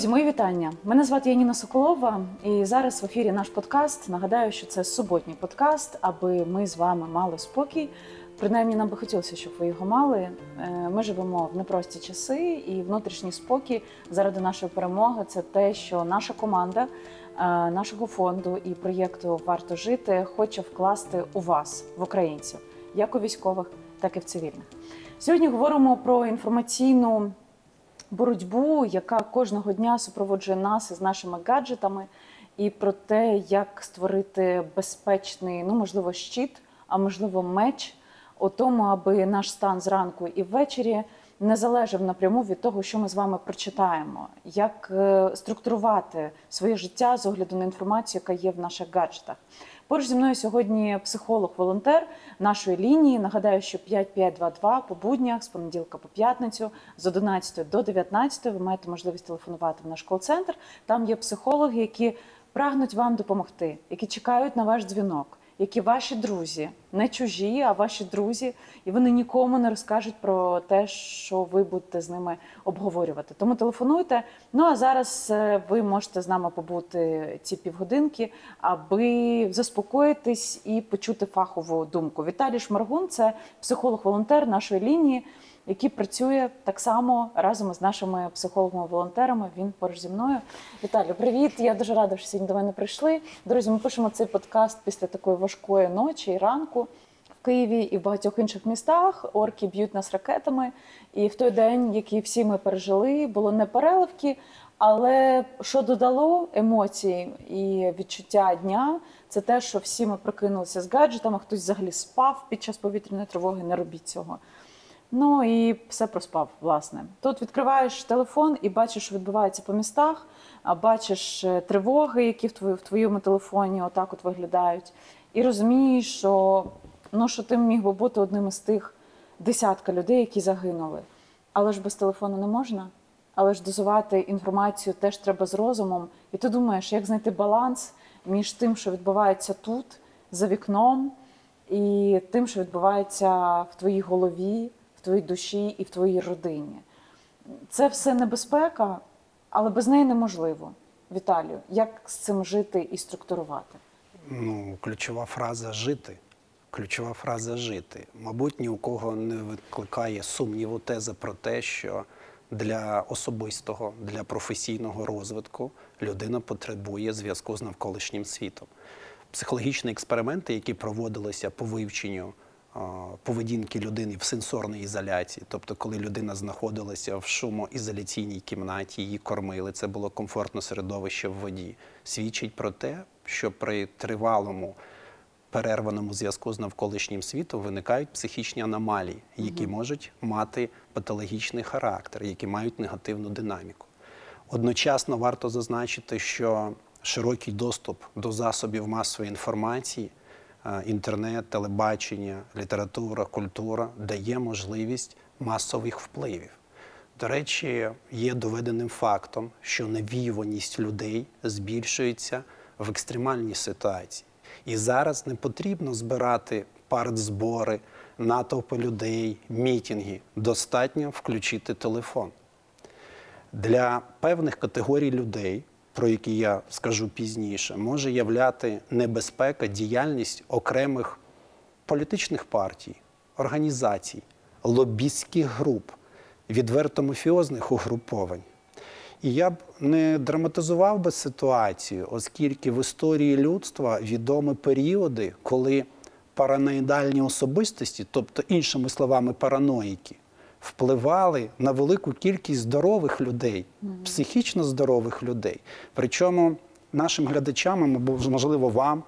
Друзі, мої вітання. Мене звати Яніна Соколова, і зараз в ефірі наш подкаст. Нагадаю, що це суботній подкаст, аби ми з вами мали спокій. Принаймні, нам би хотілося, щоб ви його мали. Е, Ми живемо в непрості часи, і внутрішній спокій заради нашої перемоги це те, що наша команда е, нашого фонду і проєкту Варто жити хоче вкласти у вас, в українців, як у військових, так і в цивільних. Сьогодні говоримо про інформаційну боротьбу, яка кожного дня супроводжує нас із нашими гаджетами, і про те, як створити безпечний, ну можливо, щит, а можливо, меч у тому, аби наш стан зранку і ввечері не залежав напряму від того, що ми з вами прочитаємо, як е, структурувати своє життя з огляду на інформацію, яка є в наших гаджетах. Поруч зі мною сьогодні психолог-волонтер нашої лінії. Нагадаю, що 5522 по буднях з понеділка по п'ятницю з 11 до 19 ви маєте можливість телефонувати в наш кол-центр. Там є психологи, які прагнуть вам допомогти, які чекають на ваш дзвінок, які ваші друзі, не чужі, а ваші друзі, і вони нікому не розкажуть про те, що ви будете з ними обговорювати. Тому телефонуйте. Ну а зараз е, ви можете з нами побути ці півгодинки, аби заспокоїтись і почути фахову думку. Віталій Шмаргун це психолог-волонтер нашої лінії, який працює так само разом з нашими психологами-волонтерами. Він поруч зі мною. Віталію, привіт! Я дуже рада, що сьогодні до мене прийшли. Друзі, ми пишемо цей подкаст після такої важкої ночі і ранку. В Києві і в багатьох інших містах орки б'ють нас ракетами. І в той день, який всі ми пережили, було не переливки, але що додало емоцій і відчуття дня, це те, що всі ми прокинулися з гаджетами, хтось взагалі спав під час повітряної тривоги. Не робіть цього. Ну і все проспав, власне. Тут відкриваєш телефон і бачиш, що відбувається по містах, бачиш е, тривоги, які в твою- в твоєму телефоні отак от виглядають, і розумієш, що, ну, що ти міг би бути одним із тих десятка людей, які загинули. Але ж без телефону не можна. Але ж дозувати інформацію теж треба з розумом. І ти думаєш, як знайти баланс між тим, що відбувається тут, за вікном, і тим, що відбувається в твоїй голові, твоїй душі і в твоїй родині. Це все небезпека, але без неї неможливо. Віталію, як з цим жити і структурувати? Ну, ключова фраза жити. Ключова фраза жити. Мабуть, ні у кого не викликає сумніву теза про те, що для особистого, для професійного розвитку людина потребує зв'язку з навколишнім світом. Психологічні експерименти, які проводилися по вивченню поведінки людини в сенсорній ізоляції, тобто, коли людина знаходилася в шумоізоляційній кімнаті, її кормили, це було комфортне середовище в воді, свідчить про те, що при тривалому перерваному зв'язку з навколишнім світом виникають психічні аномалії, які можуть мати патологічний характер, які мають негативну динаміку. Одночасно варто зазначити, що широкий доступ до засобів масової інформації, інтернет, телебачення, література, культура дає можливість масових впливів. До речі, є доведеним фактом, що навіюваність людей збільшується в екстремальній ситуації. І зараз не потрібно збирати партзбори, натовпи людей, мітинги. Достатньо включити телефон. Для певних категорій людей, про які я скажу пізніше, може являти небезпека діяльність окремих політичних партій, організацій, лобістських груп, відверто мафіозних угруповань. І я б не драматизував би ситуацію, оскільки в історії людства відомі періоди, коли параноїдальні особистості, тобто іншими словами, параноїки, впливали на велику кількість здорових людей, психічно здорових людей. Причому нашим глядачам, або можливо вам,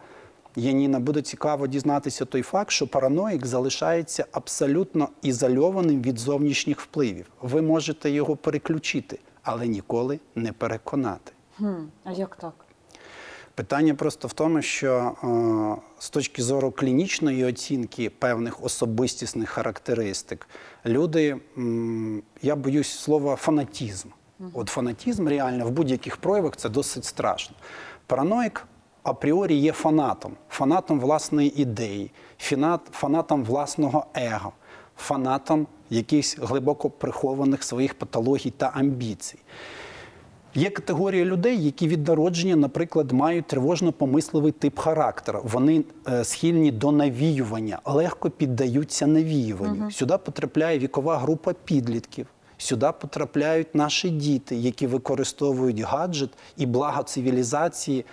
Яніна, буде цікаво дізнатися той факт, що параноїк залишається абсолютно ізольованим від зовнішніх впливів. Ви можете його переключити, але ніколи не переконати. Хм, а як так? Питання просто в тому, що е, з точки зору клінічної оцінки певних особистісних характеристик, люди, я боюсь слова фанатізм. От фанатізм реально в будь-яких проявах це досить страшно. Параноїк апріорі є фанатом, фанатом власної ідеї, фанатом власного его, фанатом якихось глибоко прихованих своїх патологій та амбіцій. Є категорія людей, які від народження, наприклад, мають тривожно-помисливий тип характеру. Вони е, схильні до навіювання, легко піддаються навіюванню. Сюди потрапляє вікова група підлітків. Сюди потрапляють наші діти, які використовують гаджет і благо цивілізації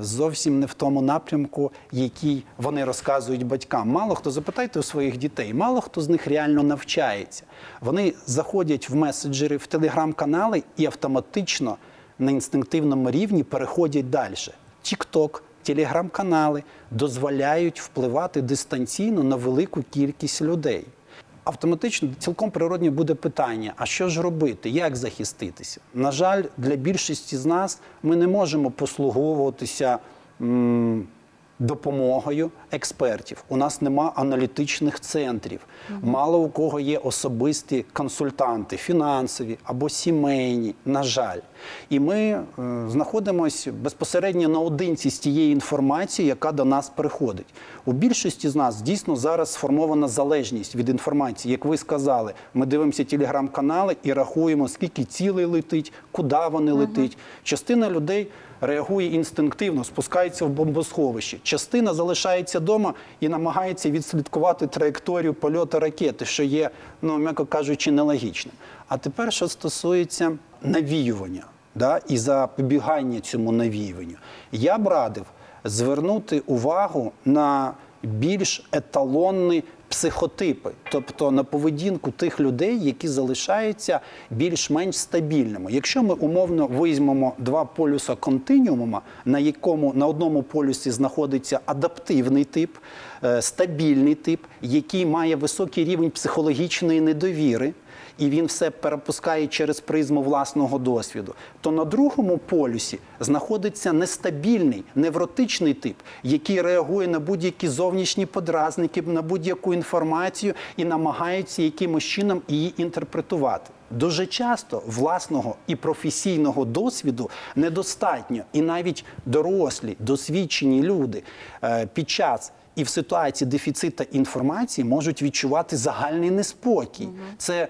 зовсім не в тому напрямку, який вони розказують батькам. Мало хто запитайте у своїх дітей, мало хто з них реально навчається. Вони заходять в меседжери, в телеграм-канали і автоматично на інстинктивному рівні переходять далі. Тік-ток, телеграм-канали дозволяють впливати дистанційно на велику кількість людей. Автоматично цілком природне буде питання: а що ж робити, як захиститися? На жаль, для більшості з нас ми не можемо послуговуватися м, допомогою експертів. У нас нема аналітичних центрів. Мало у кого є особисті консультанти, фінансові або сімейні, на жаль. І ми е, знаходимося безпосередньо наодинці з тією інформацією, яка до нас приходить. У більшості з нас дійсно зараз сформована залежність від інформації. Як ви сказали, ми дивимося телеграм-канали і рахуємо, скільки цілей летить, куди вони летить. Частина людей реагує інстинктивно, спускається в бомбосховище. Частина залишається вдома і намагається відслідкувати траєкторію польоту ракети, що є, ну м'яко кажучи, нелогічним. А тепер, що стосується навіювання да, і запобігання цьому навіюванню, я б радив звернути увагу на більш еталонні психотипи, тобто на поведінку тих людей, які залишаються більш-менш стабільними. Якщо ми умовно візьмемо два полюса континіума, на якому на одному полюсі знаходиться адаптивний тип, е, стабільний тип, який має високий рівень психологічної недовіри. І він все перепускає через призму власного досвіду. То на другому полюсі знаходиться нестабільний невротичний тип, який реагує на будь-які зовнішні подразники, на будь-яку інформацію і намагається якимось чином її інтерпретувати. Дуже часто власного і професійного досвіду недостатньо, і навіть дорослі, досвідчені люди е, під час і в ситуації дефіцита інформації можуть відчувати загальний неспокій. Це, е,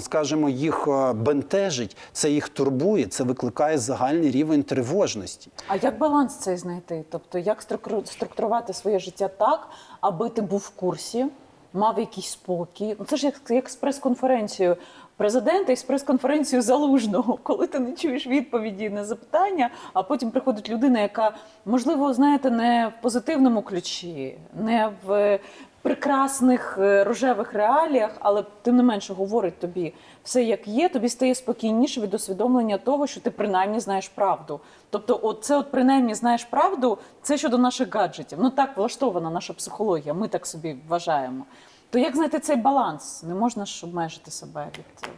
скажімо, їх е, бентежить, це їх турбує, це викликає загальний рівень тривожності. А як баланс цей знайти? Тобто, як структурувати своє життя так, аби ти був в курсі, мав якийсь спокій? Ну, це ж як, як з прес-конференцією президента і з прес-конференцією залужного, коли ти не чуєш відповіді на запитання, а потім приходить людина, яка, можливо, знаєте, не в позитивному ключі, не в прекрасних е, рожевих реаліях, але тим не менше говорить тобі все як є, тобі стає спокійніше від усвідомлення того, що ти принаймні знаєш правду. Тобто, от це от принаймні знаєш правду, це щодо наших гаджетів. Ну так влаштована наша психологія, ми так собі вважаємо. То як знайти цей баланс? Не можна ж обмежити себе від е,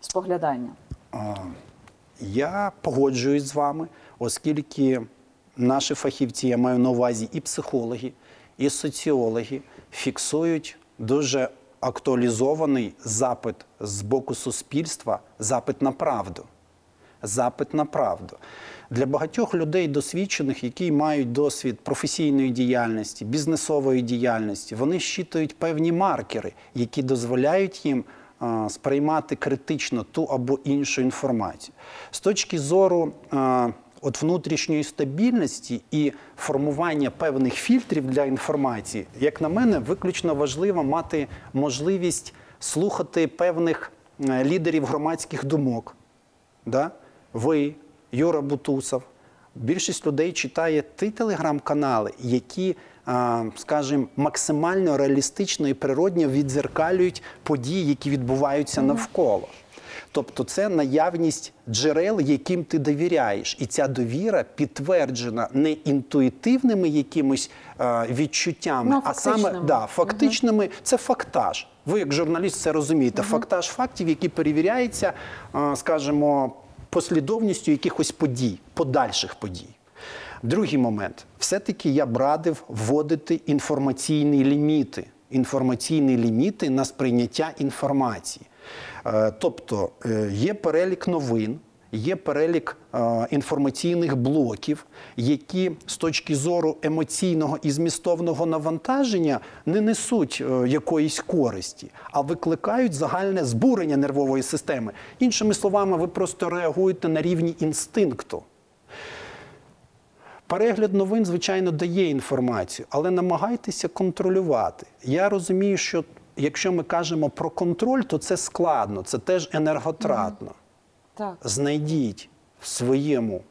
споглядання. Я погоджуюсь з вами, оскільки наші фахівці, я маю на увазі і психологи, і соціологи, фіксують дуже актуалізований запит з боку суспільства, запит на правду. Запит на правду. Для багатьох людей досвідчених, які мають досвід професійної діяльності, бізнесової діяльності, вони щитують певні маркери, які дозволяють їм сприймати критично ту або іншу інформацію. З точки зору от внутрішньої стабільності і формування певних фільтрів для інформації, як на мене, виключно важливо мати можливість слухати певних е, лідерів громадських думок. Да? Ви, Юра Бутусов. Більшість людей читає ті телеграм-канали, які, скажімо, максимально реалістично і природньо відзеркалюють події, які відбуваються навколо. Тобто це наявність джерел, яким ти довіряєш. І ця довіра підтверджена не інтуїтивними якимось а, відчуттями, Ну, а саме да, фактичними. Це фактаж. Ви, як журналіст, це розумієте. Фактаж фактів, які перевіряються, а, скажімо, послідовністю якихось подій, подальших подій. Другий момент. Все-таки я б радив вводити інформаційні ліміти. Інформаційні ліміти на сприйняття інформації. Е, Тобто е, є перелік новин, Є перелік е, інформаційних блоків, які з точки зору емоційного і змістовного навантаження не несуть якоїсь користі, а викликають загальне збурення нервової системи. Іншими словами, ви просто реагуєте на рівні інстинкту. Перегляд новин, звичайно, дає інформацію, але намагайтеся контролювати. Я розумію, що якщо ми кажемо про контроль, то це складно, це теж енерготратно. Так. Знайдіть в своєму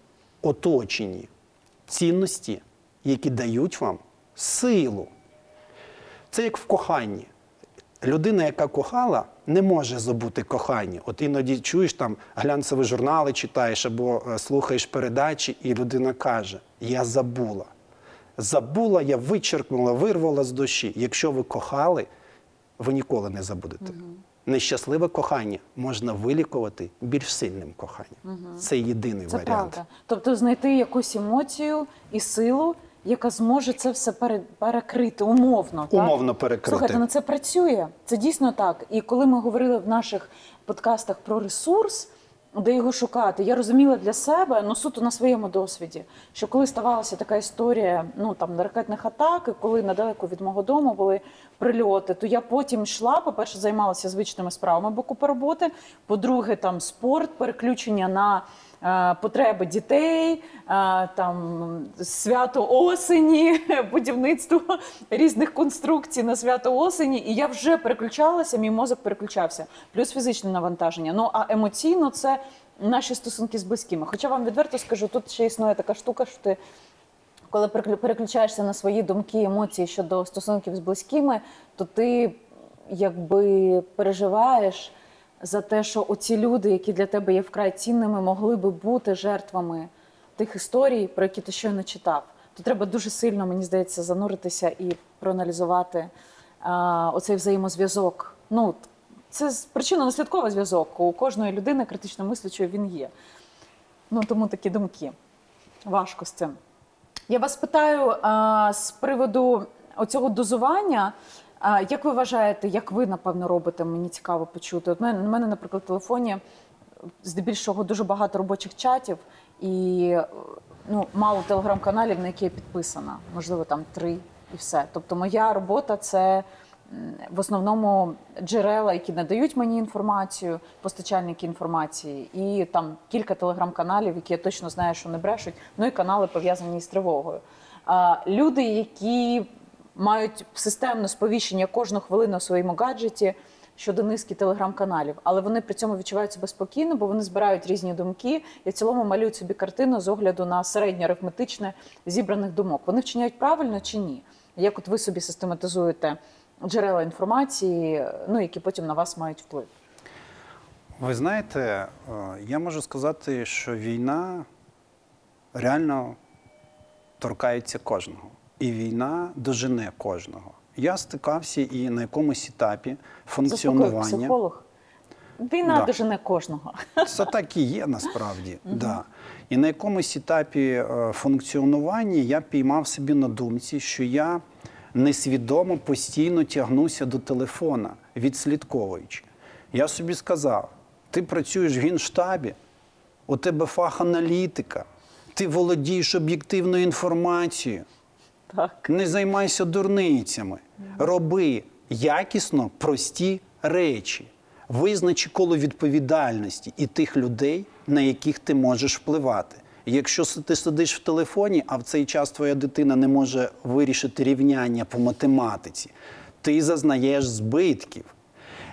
оточенні цінності, які дають вам силу. Це як в коханні. Людина, яка кохала, не може забути кохання. От іноді чуєш там глянцеві журнали читаєш або е, слухаєш передачі, і людина каже: Я забула. Забула, я вичеркнула, вирвала з душі. Якщо ви кохали, ви ніколи не забудете. Нещасливе кохання можна вилікувати більш сильним коханням. Це єдиний Це варіант. правда. Тобто знайти якусь емоцію і силу, яка зможе це все пере- перекрити умовно. так? Умовно перекрити. Слухайте, ну це працює. Це дійсно так. І коли ми говорили в наших подкастах про ресурс, де його шукати, я розуміла для себе, ну суто на своєму досвіді, що коли ставалася така історія, ну там ракетних атак, коли недалеко від мого дому були прильоти, то я потім йшла, по-перше, займалася звичними справами боку роботи. По-друге, там спорт, переключення на потреби дітей, е, там свято осені, будівництво різних конструкцій на свято осені. І я вже переключалася, мій мозок переключався. Плюс фізичне навантаження. Ну а емоційно це наші стосунки з близькими. Хоча вам відверто скажу, тут ще існує така штука, що ти коли переключаєшся на свої думки, емоції щодо стосунків з близькими, то ти якби переживаєш за те, що оці люди, які для тебе є вкрай цінними, могли би бути жертвами тих історій, про які ти щойно читав. То треба дуже сильно, мені здається, зануритися і проаналізувати а, оцей взаємозв'язок. Ну, це з- причинно-наслідковий зв'язок. У кожної людини критично мислячої він є. Ну, тому такі думки. Важко з цим. Я вас питаю а, з приводу оцього дозування. А, як ви вважаєте, як ви напевно робите? Мені цікаво почути. От мене, мене, наприклад, в телефоні здебільшого дуже багато робочих чатів і е, ну, мало телеграм-каналів, на які я підписана. Можливо, там три і все. Тобто, моя робота це в основному джерела, які надають мені інформацію, постачальники інформації, і там кілька телеграм-каналів, які я точно знаю, що не брешуть. Ну і канали пов'язані з тривогою. А, люди, які мають системне сповіщення кожну хвилину у своєму гаджеті щодо низки телеграм-каналів, але вони при цьому відчувають себе спокійно, бо вони збирають різні думки і в цілому малюють собі картину з огляду на середнє арифметичне зібраних думок. Вони вчиняють правильно чи ні? Як от ви собі систематизуєте джерела інформації, ну які потім на вас мають вплив? Ви знаєте, е, я можу сказати, що війна реально торкається кожного. І війна дожене кожного. Я стикався і на якомусь етапі функціонування. психолог. Війна Да. дожене кожного. Це так і є насправді. Да. І на якомусь етапі е, функціонування я піймав собі на думці, що я несвідомо постійно тягнуся до телефона, відслідковуючи. Я собі сказав: ти працюєш в генштабі, у тебе фах аналітика, ти володієш об'єктивною інформацією. Так. Не займайся дурницями. Роби якісно прості речі. Визначи коло відповідальності і тих людей, на яких ти можеш впливати. Якщо ти сидиш в телефоні, а в цей час твоя дитина не може вирішити рівняння по математиці, ти зазнаєш збитків.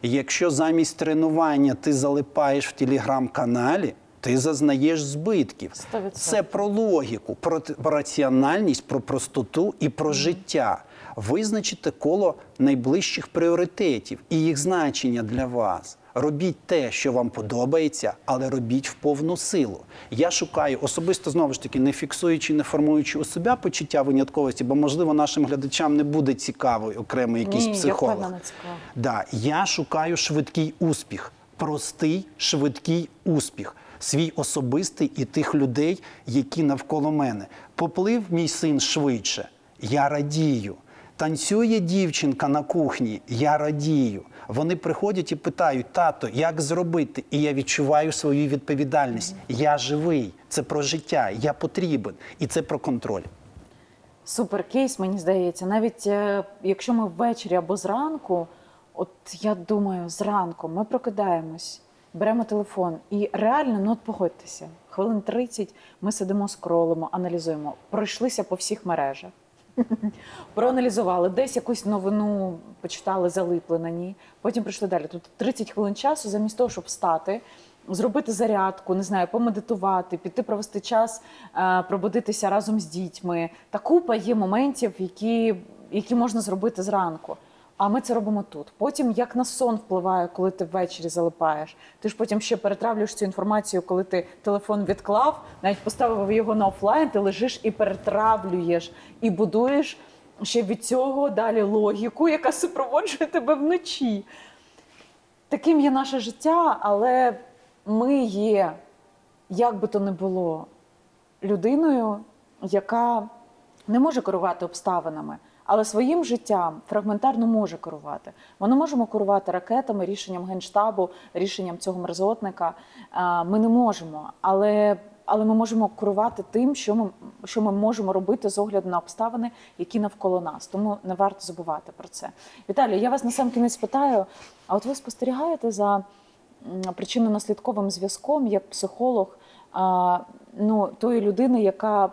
Якщо замість тренування ти залипаєш в телеграм-каналі, ти зазнаєш збитків. Сто відсотків. Це про логіку, про, про раціональність, про простоту і про життя. Визначите коло найближчих пріоритетів і їх значення для вас. Робіть те, що вам подобається, але робіть в повну силу. Я шукаю особисто знову ж таки, не фіксуючи, не формуючи у себе почуття винятковості, бо можливо нашим глядачам не буде цікавий окремий якийсь Ні, психолог. цікаво. Да, я шукаю швидкий успіх, простий швидкий успіх, свій особистий і тих людей, які навколо мене. Поплив мій син швидше. Я радію. Танцює дівчинка на кухні, я радію. Вони приходять і питають, тато, як зробити? І я відчуваю свою відповідальність. Я живий, це про життя, я потрібен. І це про контроль. Супер кейс, мені здається. Навіть е, якщо ми ввечері або зранку, от я думаю, зранку ми прокидаємось, беремо телефон і реально, ну от погодьтеся, хвилин 30 ми сидимо, скролимо, аналізуємо, пройшлися по всіх мережах. Проаналізували, десь якусь новину почитали, залипли на ній. Потім прийшли далі. Тут 30 хвилин часу, замість того, щоб встати, зробити зарядку, не знаю, помедитувати, піти провести час, е, пробудитися разом з дітьми. Та купа є моментів, які, які можна зробити зранку. А ми це робимо тут. Потім як на сон впливає, коли ти ввечері залипаєш. Ти ж потім ще перетравлюєш цю інформацію, коли ти телефон відклав, навіть поставив його на офлайн, ти лежиш і перетравлюєш, і будуєш ще від цього далі логіку, яка супроводжує тебе вночі. Таким є наше життя, але ми є, як би то не було, людиною, яка не може керувати обставинами, але своїм життям фрагментарно може керувати. Ми не можемо керувати ракетами, рішенням генштабу, рішенням цього мерзотника. Ми не можемо, але. Але ми можемо керувати тим, що ми, що ми можемо робити з огляду на обставини, які навколо нас. Тому не варто забувати про це. Віталій, я вас на сам кінець питаю: а от ви спостерігаєте за причинно-наслідковим зв'язком як психолог ну, тої людини, яка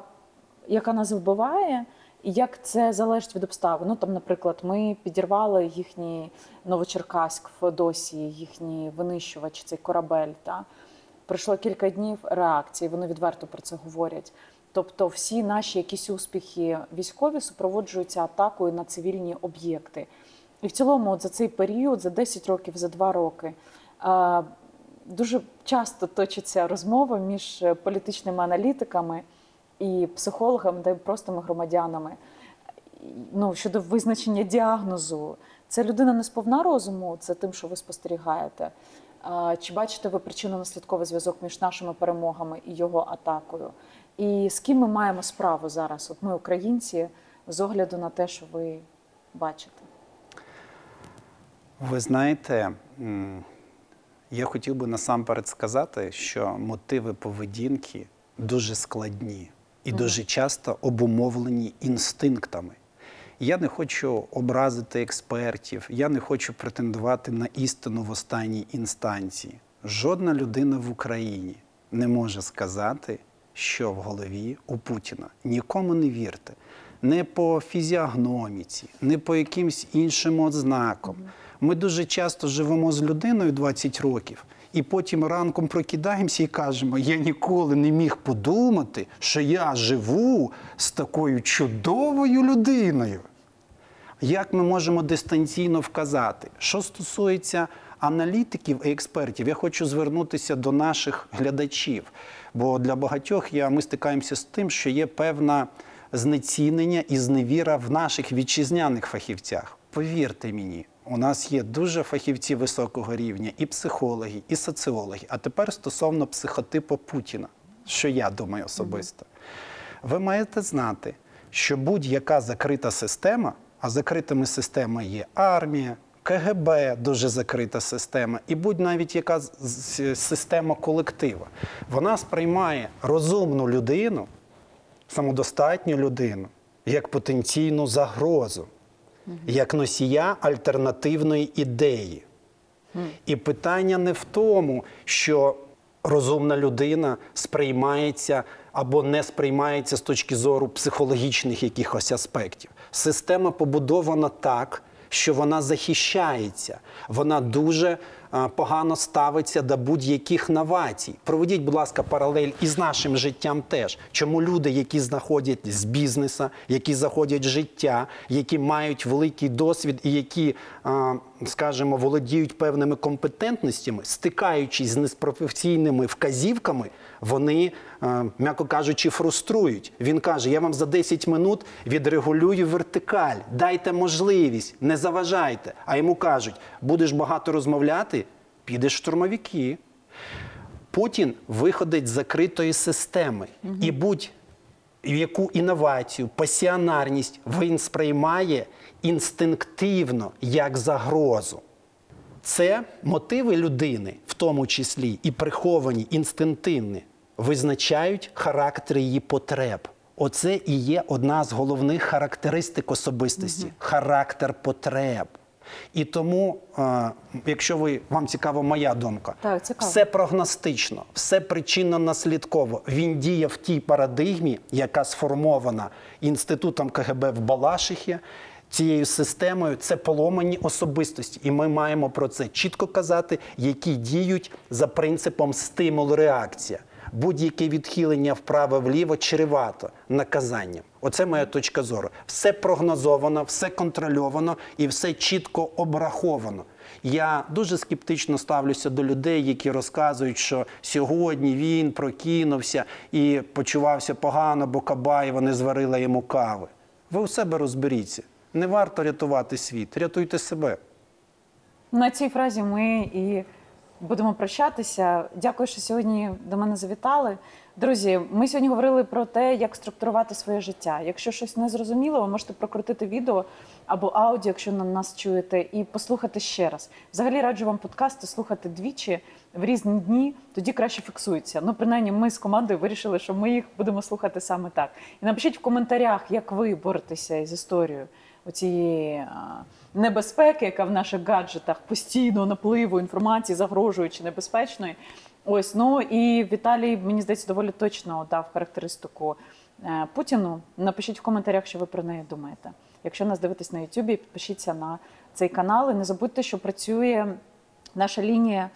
яка нас вбиває, як це залежить від обставин. Ну там, наприклад, ми підірвали їхній Новочеркаськ в Феодосії, їхній винищувач, цей корабель. Та пройшло кілька днів реакції. Вони відверто про це говорять. Тобто, всі наші якісь успіхи військові супроводжуються атакою на цивільні об'єкти. І в цілому, от за цей період, за 10 років, за 2 роки, е, дуже часто точаться розмови між е, політичними аналітиками і психологами, та й простими громадянами. Ну, щодо визначення діагнозу, це людина не сповна розуму, це тим, що ви спостерігаєте. Чи бачите ви причинно-наслідковий зв'язок між нашими перемогами і його атакою? І з ким ми маємо справу зараз? От ми, українці, з огляду на те, що ви бачите. Ви знаєте, я хотів би насамперед сказати, що мотиви поведінки дуже складні і дуже часто обумовлені інстинктами. Я не хочу образити експертів, я не хочу претендувати на істину в останній інстанції. Жодна людина в Україні не може сказати, що в голові у Путіна. Нікому не вірте. Не по фізіогноміці, не по якимсь іншим ознакам. Ми дуже часто живемо з людиною 20 років, і потім ранком прокидаємося і кажемо: я ніколи не міг подумати, що я живу з такою чудовою людиною. Як ми можемо дистанційно вказати? Що стосується аналітиків і експертів, я хочу звернутися до наших глядачів. Бо для багатьох я, ми стикаємося з тим, що є певне знецінення і зневіра в наших вітчизняних фахівцях. Повірте мені, у нас є дуже фахівці високого рівня, і психологи, і соціологи. А тепер стосовно психотипу Путіна, що я думаю особисто. Ви маєте знати, що будь-яка закрита система, а закритими системами є армія, КГБ дуже закрита система, і будь навіть яка система колектива, вона сприймає розумну людину, самодостатню людину, як потенційну загрозу, як носія альтернативної ідеї. І питання не в тому, що розумна людина сприймається або не сприймається з точки зору психологічних якихось аспектів. Система побудована так, що вона захищається, вона дуже погано ставиться до будь-яких новацій. Проведіть, будь ласка, паралель із нашим життям теж. Чому люди, які знаходять з бізнесу, які заходять в життя, які мають великий досвід і які, а, скажімо, володіють певними компетентностями, стикаючись з непрофесійними вказівками, вони, м'яко кажучи, фруструють. Він каже: я вам за 10 минут відрегулюю вертикаль, дайте можливість, не заважайте. А йому кажуть, будеш багато розмовляти, підеш в штурмовики. Путін виходить з закритої системи. І будь в яку інновацію, пасіонарність він сприймає інстинктивно як загрозу. Це мотиви людини, в тому числі і приховані, інстинктивні, визначають характер її потреб. Оце і є одна з головних характеристик особистості характер потреб. І тому, е, якщо ви вам цікава моя думка, Так, цікаво. все прогностично, все причинно-наслідково. Він діє в тій парадигмі, яка сформована інститутом КГБ в Балашихі. Цією системою це поломані особистості, і ми маємо про це чітко казати, які діють за принципом стимул-реакція. Будь-яке відхилення вправо-вліво чревато наказанням. Оце моя точка зору. Все прогнозовано, все контрольовано і все чітко обраховано. Я дуже скептично ставлюся до людей, які розказують, що сьогодні він прокинувся і почувався погано, бо Кабаєва не зварила йому кави. Ви у себе розберіться. Не варто рятувати світ, рятуйте себе. На цій фразі ми і будемо прощатися. Дякую, що сьогодні до мене завітали. Друзі, ми сьогодні говорили про те, як структурувати своє життя. Якщо щось не зрозуміло, ви можете прокрутити відео або аудіо, якщо на нас чуєте, і послухати ще раз. Взагалі раджу вам подкасти слухати двічі в різні дні, тоді краще фіксуються. Ну, принаймні, ми з командою вирішили, що ми їх будемо слухати саме так. І напишіть в коментарях, як ви боретеся із історією оцієї небезпеки, яка в наших гаджетах постійно напливу інформації, загрожуючи небезпечної. Ось ну і Віталій, мені здається, доволі точно дав характеристику е, Путіну. Напишіть в коментарях, що ви про неї думаєте. Якщо нас дивитесь на Ютубі, підпишіться на цей канал. І не забудьте, що працює наша лінія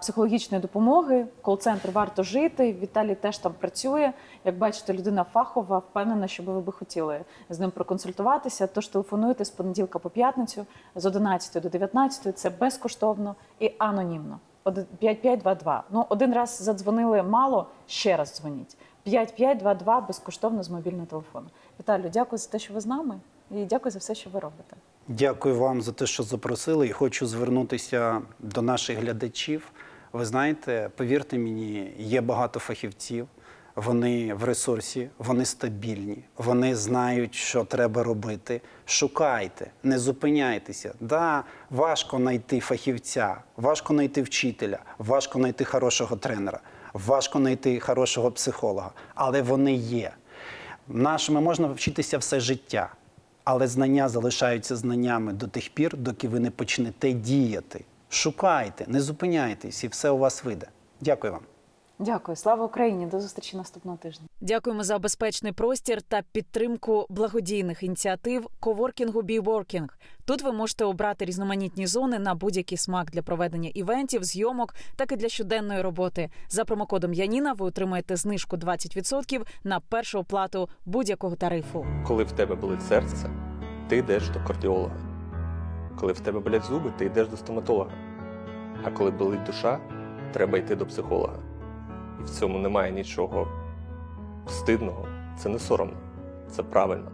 психологічної допомоги, кол-центр варто жити. Віталій теж там працює. Як бачите, людина фахова, впевнена, що ви би хотіли з ним проконсультуватися. Тож телефонуйте з понеділка по п'ятницю з 11 до 19. Це безкоштовно і анонімно. Один- 5522. Ну, один раз задзвонили мало, ще раз дзвоніть. 5522 безкоштовно з мобільного телефону. Віталію, дякую за те, що ви з нами, і дякую за все, що ви робите. Дякую вам за те, що запросили, і хочу звернутися до наших глядачів. Ви знаєте, повірте мені, є багато фахівців. Вони в ресурсі, вони стабільні, вони знають, що треба робити. Шукайте, не зупиняйтеся. Да, важко знайти фахівця, важко знайти вчителя, важко знайти хорошого тренера, важко знайти хорошого психолога, але вони є. Нашими можна вчитися все життя, але знання залишаються знаннями до тих пір, доки ви не почнете діяти. Шукайте, не зупиняйтесь, і все у вас вийде. Дякую вам. Дякую, слава Україні! До зустрічі наступного тижня. Дякуємо за безпечний простір та підтримку благодійних ініціатив коворкінгу BeWorking. Тут ви можете обрати різноманітні зони на будь-який смак для проведення івентів, зйомок, так і для щоденної роботи. За промокодом Яніна ви отримаєте знижку 20% на першу оплату будь-якого тарифу. Коли в тебе болить серце, ти йдеш до кардіолога. Коли в тебе болять зуби, ти йдеш до стоматолога. А коли болить душа, треба йти до психолога. І в цьому немає нічого стидного, це не соромно, це правильно.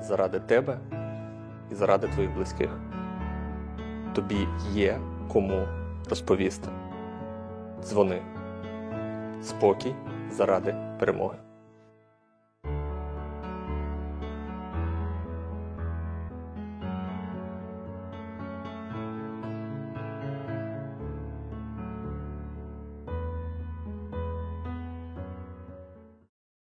Заради тебе і заради твоїх близьких. Тобі є кому розповісти. Дзвони. Спокій заради перемоги.